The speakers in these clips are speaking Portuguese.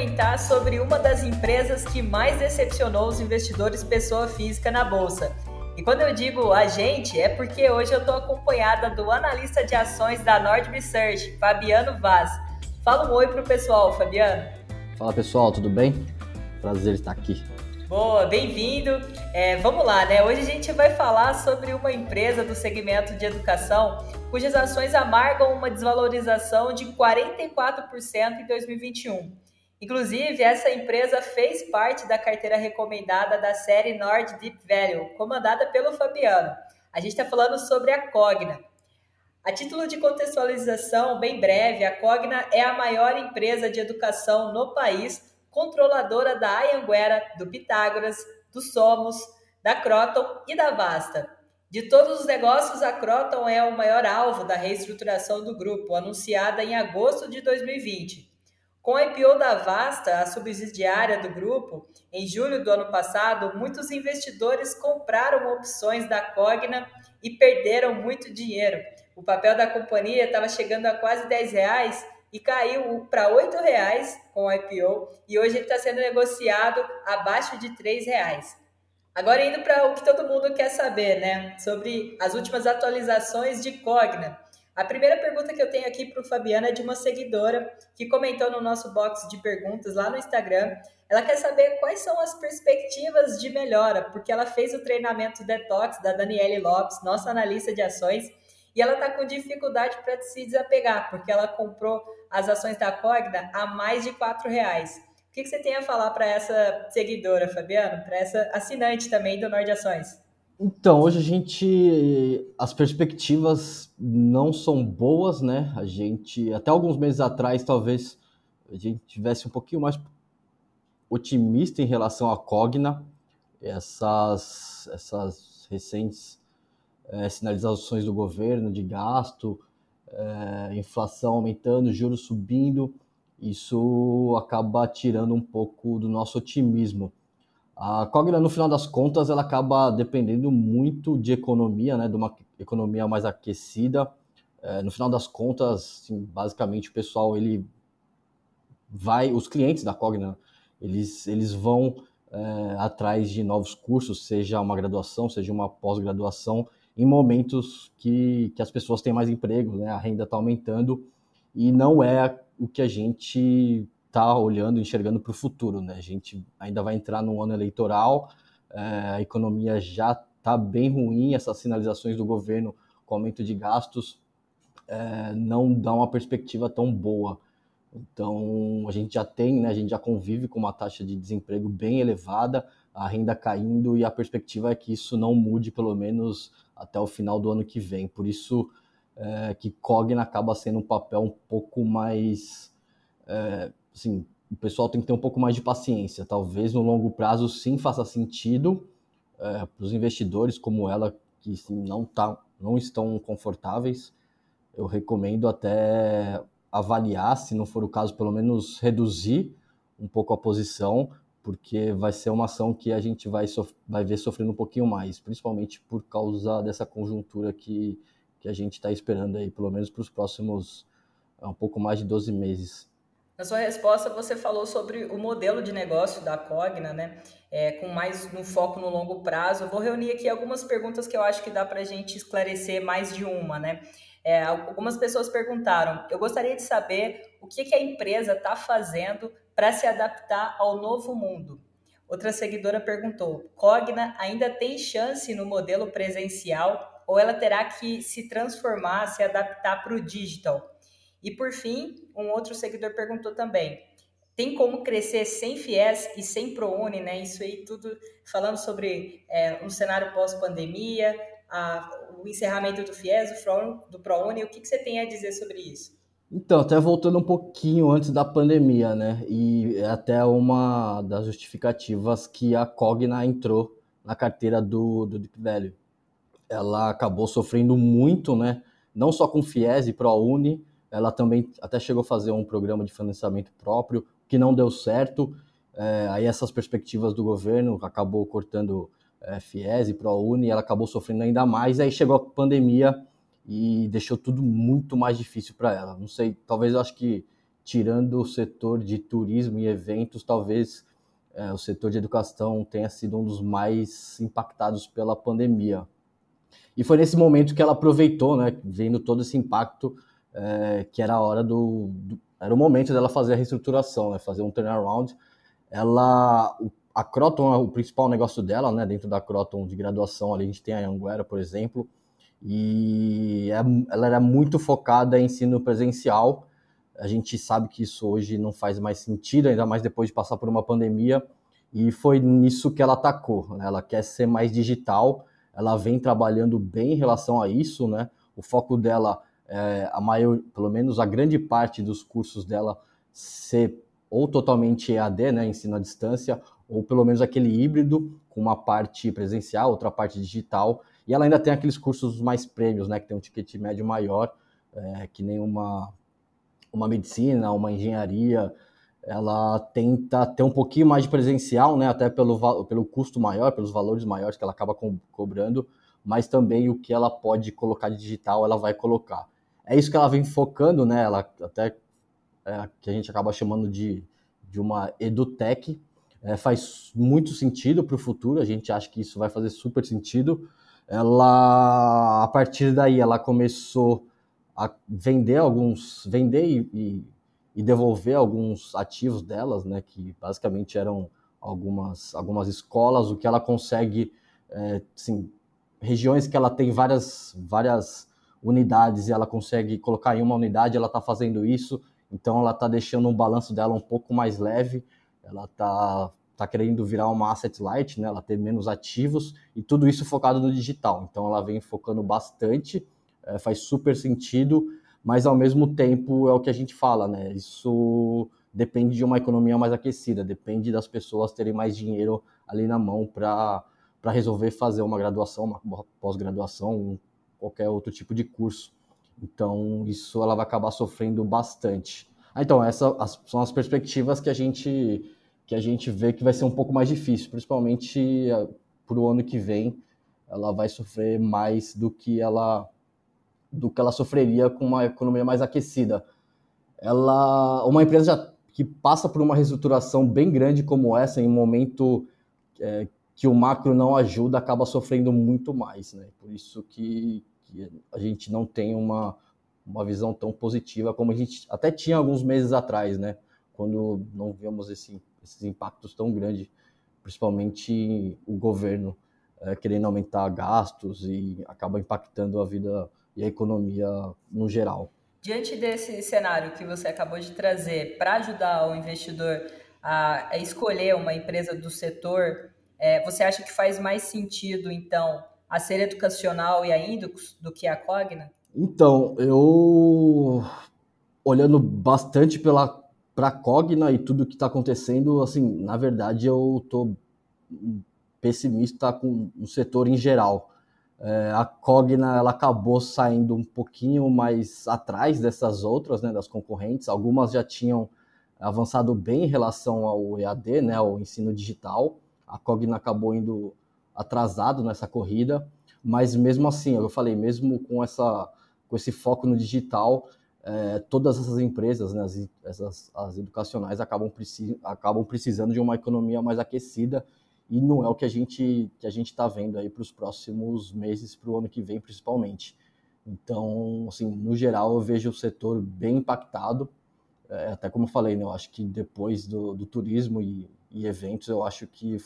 comentar sobre uma das empresas que mais decepcionou os investidores pessoa física na bolsa. E quando eu digo a gente, é porque hoje eu estou acompanhada do analista de ações da Nord Research, Fabiano Vaz. Fala um oi pro pessoal, Fabiano. Fala pessoal, tudo bem? Prazer estar aqui. Boa, bem-vindo. É, vamos lá, né? Hoje a gente vai falar sobre uma empresa do segmento de educação cujas ações amargam uma desvalorização de 44% em 2021. Inclusive, essa empresa fez parte da carteira recomendada da série Nord Deep Value, comandada pelo Fabiano. A gente está falando sobre a Cogna. A título de contextualização, bem breve, a Cogna é a maior empresa de educação no país controladora da Ayanguera, do Pitágoras, do Somos, da Croton e da Vasta. De todos os negócios, a Croton é o maior alvo da reestruturação do grupo, anunciada em agosto de 2020. Com a IPO da Vasta, a subsidiária do grupo, em julho do ano passado, muitos investidores compraram opções da Cogna e perderam muito dinheiro. O papel da companhia estava chegando a quase 10 reais e caiu para R$ reais com o IPO e hoje ele está sendo negociado abaixo de R$ reais. Agora indo para o que todo mundo quer saber, né? Sobre as últimas atualizações de Cogna. A primeira pergunta que eu tenho aqui para o Fabiano é de uma seguidora que comentou no nosso box de perguntas lá no Instagram. Ela quer saber quais são as perspectivas de melhora, porque ela fez o treinamento Detox da Daniele Lopes, nossa analista de ações, e ela está com dificuldade para se desapegar, porque ela comprou as ações da Cogna a mais de R$ reais. O que, que, você tem a falar para essa seguidora, Fabiano, para essa assinante também do Nord Ações? Então, hoje a gente. As perspectivas não são boas, né? A gente. Até alguns meses atrás, talvez a gente tivesse um pouquinho mais otimista em relação à Cogna. Essas, essas recentes é, sinalizações do governo de gasto, é, inflação aumentando, juros subindo, isso acaba tirando um pouco do nosso otimismo. A Cogna, no final das contas, ela acaba dependendo muito de economia, né, de uma economia mais aquecida. É, no final das contas, assim, basicamente o pessoal ele vai, os clientes da Cogna, eles, eles vão é, atrás de novos cursos, seja uma graduação, seja uma pós-graduação, em momentos que, que as pessoas têm mais emprego, né? a renda está aumentando e não é o que a gente está olhando, enxergando para o futuro. Né? A gente ainda vai entrar num ano eleitoral, é, a economia já está bem ruim, essas sinalizações do governo com aumento de gastos é, não dão uma perspectiva tão boa. Então, a gente já tem, né, a gente já convive com uma taxa de desemprego bem elevada, a renda caindo e a perspectiva é que isso não mude pelo menos até o final do ano que vem. Por isso é, que Cogna acaba sendo um papel um pouco mais, é, assim, o pessoal tem que ter um pouco mais de paciência. Talvez no longo prazo sim faça sentido é, para os investidores como ela que assim, não tá, não estão confortáveis. Eu recomendo até avaliar, se não for o caso, pelo menos reduzir um pouco a posição, porque vai ser uma ação que a gente vai, vai ver sofrendo um pouquinho mais, principalmente por causa dessa conjuntura que, que a gente está esperando aí, pelo menos para os próximos é, um pouco mais de 12 meses. Na sua resposta, você falou sobre o modelo de negócio da Cogna, né? É, com mais no foco no longo prazo. Eu vou reunir aqui algumas perguntas que eu acho que dá para a gente esclarecer mais de uma, né? É, algumas pessoas perguntaram. Eu gostaria de saber o que, que a empresa está fazendo para se adaptar ao novo mundo. Outra seguidora perguntou: Cogna ainda tem chance no modelo presencial ou ela terá que se transformar, se adaptar para o digital? E por fim, um outro seguidor perguntou também: tem como crescer sem FIES e sem ProUni, né? Isso aí tudo falando sobre é, um cenário pós-pandemia, o encerramento do FIES, do ProUni, o que, que você tem a dizer sobre isso? Então, até voltando um pouquinho antes da pandemia, né? E é até uma das justificativas que a Cogna entrou na carteira do, do Deep Value. Ela acabou sofrendo muito, né? Não só com FIES e ProUni, ela também até chegou a fazer um programa de financiamento próprio, que não deu certo. É, aí essas perspectivas do governo acabou cortando é, FIES e ProUni, ela acabou sofrendo ainda mais. Aí chegou a pandemia e deixou tudo muito mais difícil para ela. Não sei, talvez eu acho que, tirando o setor de turismo e eventos, talvez é, o setor de educação tenha sido um dos mais impactados pela pandemia. E foi nesse momento que ela aproveitou, né, vendo todo esse impacto, é, que era a hora do, do, era o momento dela fazer a reestruturação, né, fazer um turnaround. Ela, a Croton, o principal negócio dela, né, dentro da Croton de graduação, ali a gente tem a Anguera, por exemplo, e é, ela era muito focada em ensino presencial. A gente sabe que isso hoje não faz mais sentido, ainda mais depois de passar por uma pandemia, e foi nisso que ela atacou. Né? Ela quer ser mais digital, ela vem trabalhando bem em relação a isso, né? O foco dela, é, a maior, pelo menos a grande parte dos cursos dela ser ou totalmente EAD, né, ensino à distância, ou pelo menos aquele híbrido, com uma parte presencial, outra parte digital, e ela ainda tem aqueles cursos mais prêmios, né, que tem um ticket médio maior, é, que nem uma, uma medicina, uma engenharia, ela tenta ter um pouquinho mais de presencial, né, até pelo, pelo custo maior, pelos valores maiores que ela acaba co cobrando, mas também o que ela pode colocar de digital, ela vai colocar. É isso que ela vem focando, né, ela até é, que a gente acaba chamando de, de uma edutech, é, faz muito sentido para o futuro, a gente acha que isso vai fazer super sentido. Ela, a partir daí, ela começou a vender alguns, vender e, e e devolver alguns ativos delas, né, que basicamente eram algumas, algumas escolas, o que ela consegue, é, assim, regiões que ela tem várias, várias unidades e ela consegue colocar em uma unidade, ela está fazendo isso, então ela está deixando um balanço dela um pouco mais leve, ela está tá querendo virar uma asset light, né, ela ter menos ativos e tudo isso focado no digital, então ela vem focando bastante, é, faz super sentido, mas ao mesmo tempo é o que a gente fala, né? Isso depende de uma economia mais aquecida, depende das pessoas terem mais dinheiro ali na mão para resolver fazer uma graduação, uma pós-graduação, qualquer outro tipo de curso. Então, isso ela vai acabar sofrendo bastante. Ah, então, essas são as perspectivas que a gente que a gente vê que vai ser um pouco mais difícil, principalmente eh, para o ano que vem, ela vai sofrer mais do que ela do que ela sofreria com uma economia mais aquecida. Ela, uma empresa que passa por uma reestruturação bem grande como essa, em um momento é, que o macro não ajuda, acaba sofrendo muito mais. Né? Por isso que, a gente não tem uma, uma visão tão positiva como a gente até tinha alguns meses atrás, né? quando não víamos esse, esses impactos tão grandes, principalmente o governo é, querendo aumentar gastos e acaba impactando a vida e a economia no geral. Diante desse cenário que você acabou de trazer para ajudar o investidor a, a, escolher uma empresa do setor, é, você acha que faz mais sentido, então, a ser educacional e a Indux do que a Cogna? Então, eu olhando bastante pela para Cogna e tudo que está acontecendo, assim, na verdade eu estou pessimista com o setor em geral. É, a Cogna ela acabou saindo um pouquinho mais atrás dessas outras, né, das concorrentes. Algumas já tinham avançado bem em relação ao EAD, né, ao ensino digital. A Cogna acabou indo atrasado nessa corrida, mas mesmo assim, eu falei, mesmo com essa com esse foco no digital, é, todas essas empresas, né, as, essas, as educacionais acabam, precis, acabam precisando de uma economia mais aquecida e não é o que a gente que a gente está vendo aí para os próximos meses, para o ano que vem principalmente. Então, assim, no geral, eu vejo o setor bem impactado. É, até como eu falei, né, eu acho que depois do, do turismo e, e, eventos, eu acho que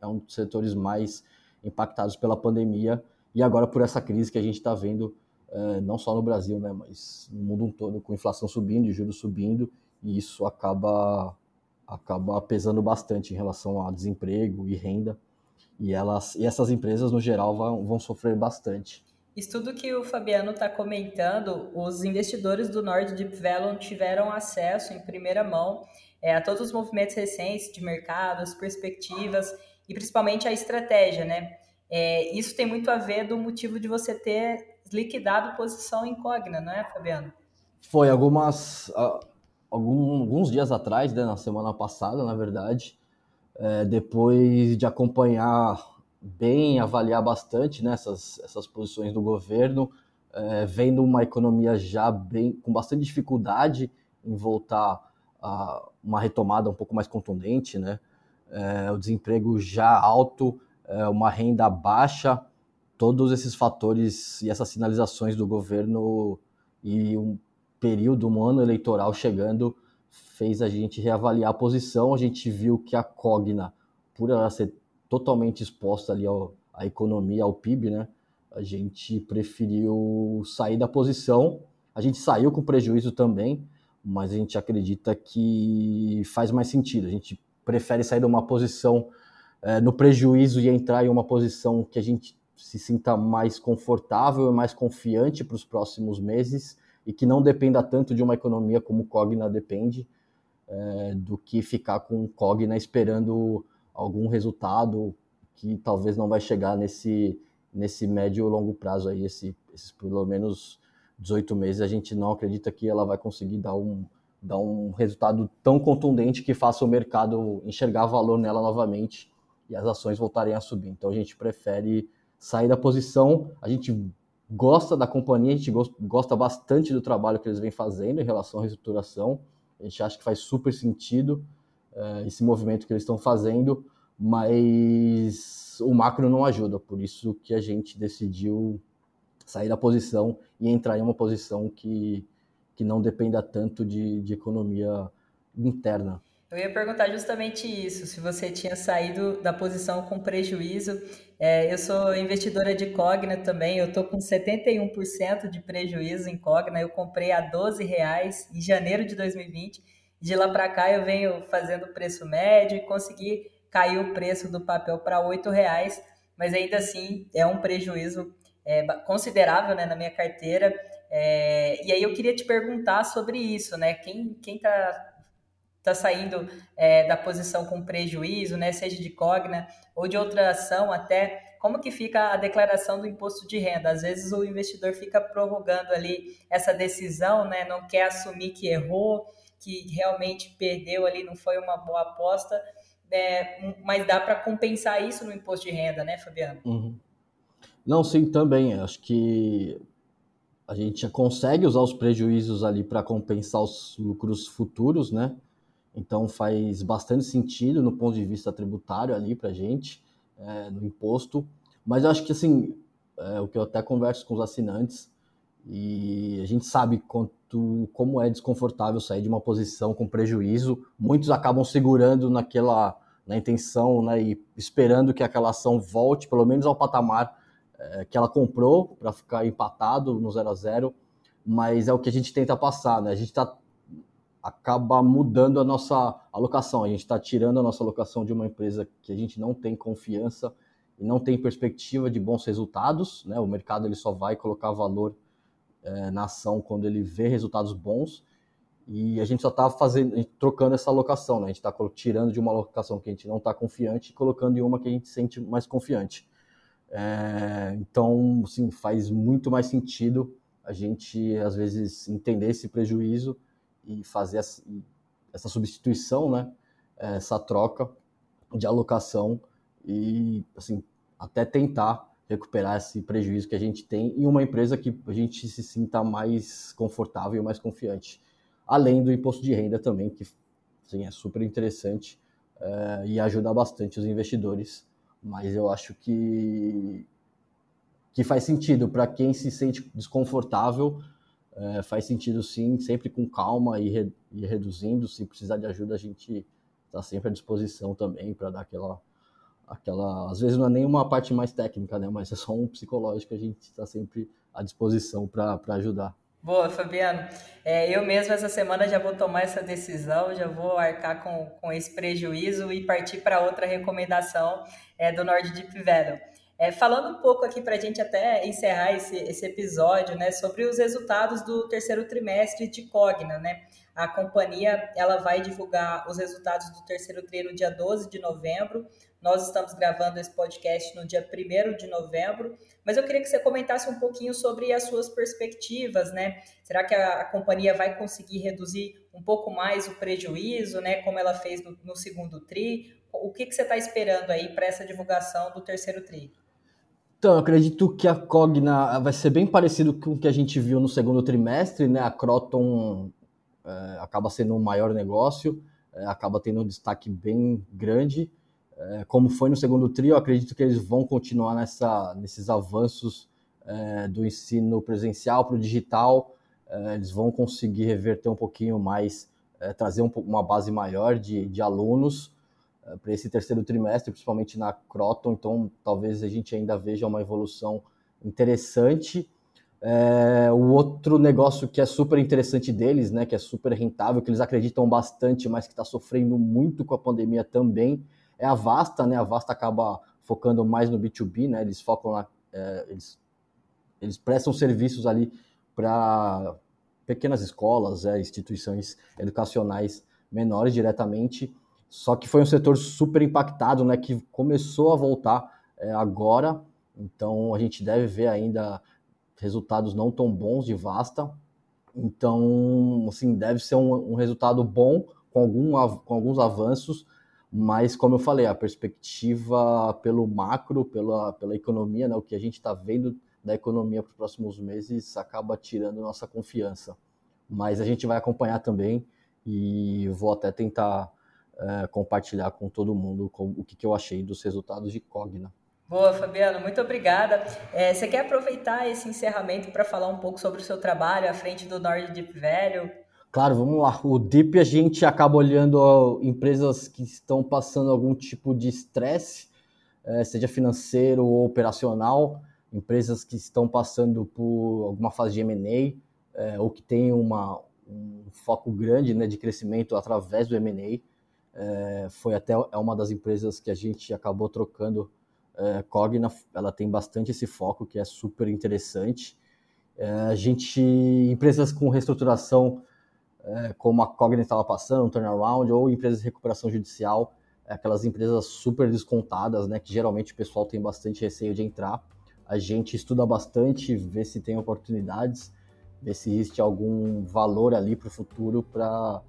é um dos setores mais impactados pela pandemia e agora por essa crise que a gente está vendo, é, não só no Brasil, né, mas no mundo todo, com inflação subindo e juros subindo, e isso acaba acaba pesando bastante em relação a desemprego e renda. E, elas, e essas empresas, no geral, vão, vão sofrer bastante. Isso tudo que o Fabiano está comentando, os investidores do Nord Deep tiveram acesso em primeira mão é, a todos os movimentos recentes de mercado, as perspectivas e principalmente a estratégia, né? É, isso tem muito a ver do motivo de você ter liquidado posição Cogna, não é, Fabiano? Foi algumas algum, alguns dias atrás, né, na semana passada, na verdade, é, depois de acompanhar bem, avaliar bastante né, essas, essas posições do governo, é, vendo uma economia já bem com bastante dificuldade em voltar a uma retomada um pouco mais contundente, né? É, o desemprego já alto, é, uma renda baixa, todos esses fatores e essas sinalizações do governo e um período, um ano eleitoral chegando, fez a gente reavaliar a posição. A gente viu que a Cogna, por ela ser totalmente exposta ali ao, à economia, ao PIB, né? A gente preferiu sair da posição. A gente saiu com prejuízo também, mas a gente acredita que faz mais sentido. A gente prefere sair de uma posição é, no prejuízo e entrar em uma posição que a gente se sinta mais confortável e mais confiante para os próximos meses e que não dependa tanto de uma economia como Cogna depende, é, do que ficar com Cogna esperando algum resultado que talvez não vai chegar nesse, nesse médio ou longo prazo aí, esse, esses pelo menos 18 meses, a gente não acredita que ela vai conseguir dar um, dar um resultado tão contundente que faça o mercado enxergar valor nela novamente e as ações voltarem a subir. Então a gente prefere sair da posição, a gente gosta da companhia, a gente gosta bastante do trabalho que eles vêm fazendo em relação à reestruturação, a gente acha que faz super sentido uh, esse movimento que eles estão fazendo, mas o macro não ajuda, por isso que a gente decidiu sair da posição e entrar em uma posição que, que não dependa tanto de, de economia interna. Eu ia perguntar justamente isso, se você tinha saído da posição com prejuízo. É, eu sou investidora de Cogna também, eu estou com 71% de prejuízo em Cogna, eu comprei a 12 reais em janeiro de 2020. De lá para cá eu venho fazendo preço médio e consegui cair o preço do papel para 8 reais, mas ainda assim é um prejuízo é, considerável né, na minha carteira. É, e aí eu queria te perguntar sobre isso, né? Quem está está saindo é, da posição com prejuízo, né, seja de Cogna ou de outra ação até, como que fica a declaração do imposto de renda? Às vezes o investidor fica prorrogando ali essa decisão, né, não quer assumir que errou, que realmente perdeu ali, não foi uma boa aposta, né, mas dá para compensar isso no imposto de renda, né, Fabiano? Uhum. Não, sim, também. Acho que a gente consegue usar os prejuízos ali para compensar os lucros futuros, né? Então faz bastante sentido no ponto de vista tributário ali para a gente, é, no imposto. Mas eu acho que assim, é, o que eu até converso com os assinantes, e a gente sabe quanto, como é desconfortável sair de uma posição com prejuízo. Muitos acabam segurando naquela na intenção né, e esperando que aquela ação volte pelo menos ao patamar é, que ela comprou para ficar empatado no 0 a 0 mas é o que a gente tenta passar, né? A gente está acaba mudando a nossa alocação. A gente está tirando a nossa alocação de uma empresa que a gente não tem confiança e não tem perspectiva de bons resultados. Né? O mercado ele só vai colocar valor é, na ação quando ele vê resultados bons. E a gente só está fazendo, trocando essa alocação, né? A gente está tirando de uma alocação que a gente não está confiante e colocando em uma que a gente sente mais confiante. É, então, sim, faz muito mais sentido a gente às vezes entender esse prejuízo e fazer essa, essa substituição, né? Essa troca de alocação e assim até tentar recuperar esse prejuízo que a gente tem em uma empresa que a gente se sinta mais confortável e mais confiante. Além do imposto de renda também, que assim, é super interessante é, e ajuda bastante os investidores. Mas eu acho que, que faz sentido para quem se sente desconfortável é, faz sentido sim, sempre com calma e, re, e, reduzindo. Se precisar de ajuda, a gente está sempre à disposição também para dar aquela, aquela. Às vezes não é nenhuma parte mais técnica, né? Mas é só um psicológico, a gente está sempre à disposição para ajudar. Boa, Fabiano. É, eu mesmo essa semana já vou tomar essa decisão, já vou arcar com, com esse prejuízo e partir para outra recomendação é, do Nord Deep Value. É, falando um pouco aqui para a gente até encerrar esse, esse episódio, né, sobre os resultados do terceiro trimestre de Cogna, né? A companhia ela vai divulgar os resultados do terceiro tri no dia 12 de novembro. Nós estamos gravando esse podcast no dia 1 de novembro, mas eu queria que você comentasse um pouquinho sobre as suas perspectivas, né? Será que a, a companhia vai conseguir reduzir um pouco mais o prejuízo, né? Como ela fez no, no segundo tri? O que, que você está esperando aí para essa divulgação do terceiro tri? Então, eu acredito que a Cogna vai ser bem parecido com o que a gente viu no segundo trimestre, né? A Croton é, acaba sendo um maior negócio, é, acaba tendo um destaque bem grande. É, como foi no segundo trio, acredito que eles vão continuar nessa, nesses avanços é, do ensino presencial para o digital. É, eles vão conseguir reverter um pouquinho mais, é, trazer um, uma base maior de, de alunos para esse terceiro trimestre, principalmente na Croton. Então, talvez a gente ainda veja uma evolução interessante. É, o outro negócio que é super interessante deles, né, que é super rentável, que eles acreditam bastante, mas que está sofrendo muito com a pandemia também, é a Vasta, né? A Vasta acaba focando mais no B2B, né? Eles focam lá, é, eles, eles prestam serviços ali para pequenas escolas, é, instituições educacionais menores diretamente. Só que foi um setor super impactado, né? Que começou a voltar é, agora. Então a gente deve ver ainda resultados não tão bons de Vasta. Então, assim, deve ser um, um resultado bom com, algum, com alguns avanços, mas como eu falei, a perspectiva pelo macro, pela, pela economia, né, o que a gente está vendo da economia para os próximos meses acaba tirando nossa confiança. Mas a gente vai acompanhar também e vou até tentar é, compartilhar com todo mundo com, o que, que eu achei dos resultados de Cogna. Boa, Fabiano, muito obrigada. É, você quer aproveitar esse encerramento para falar um pouco sobre o seu trabalho à frente do Nord Deep Value? Claro, vamos lá. O Deep a gente acaba olhando empresas que estão passando algum tipo de estresse, é, seja financeiro ou operacional, empresas que estão passando por alguma fase de M&A é, ou que têm uma, um foco grande né, de crescimento através do M&A. É, foi até é uma das empresas que a gente acabou trocando Cogna, ela tem bastante esse foco que é super interessante. A gente, empresas com reestruturação, é, como a Cogna estava passando, turnaround, ou empresas de recuperação judicial, é, aquelas empresas super descontadas, né, que geralmente o pessoal tem bastante receio de entrar. A gente estuda bastante, vê se tem oportunidades, vê se existe algum valor ali para o futuro para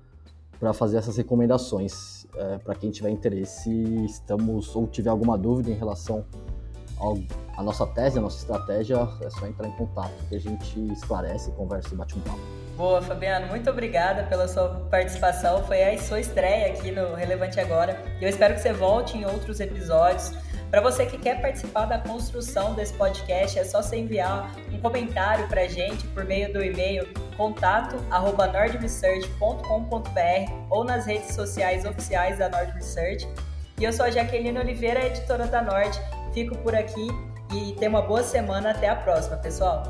para fazer essas recomendações. É, para quem tiver interesse, estamos ou tiver alguma dúvida em relação à nossa tese, à nossa estratégia, é só entrar em contato que a gente esclarece, conversa e bate um papo. Boa, Fabiano, muito obrigada pela sua participação. Foi a sua estreia aqui no Relevante Agora. E eu espero que você volte em outros episódios. Para você que quer participar da construção desse podcast, é só você enviar um comentário para a gente por meio do e-mail contato@nordresearch.com.br ou nas redes sociais oficiais da Nord Research. E eu sou a Jaqueline Oliveira, editora da Nord. Fico por aqui e tenha uma boa semana. Até a próxima, pessoal!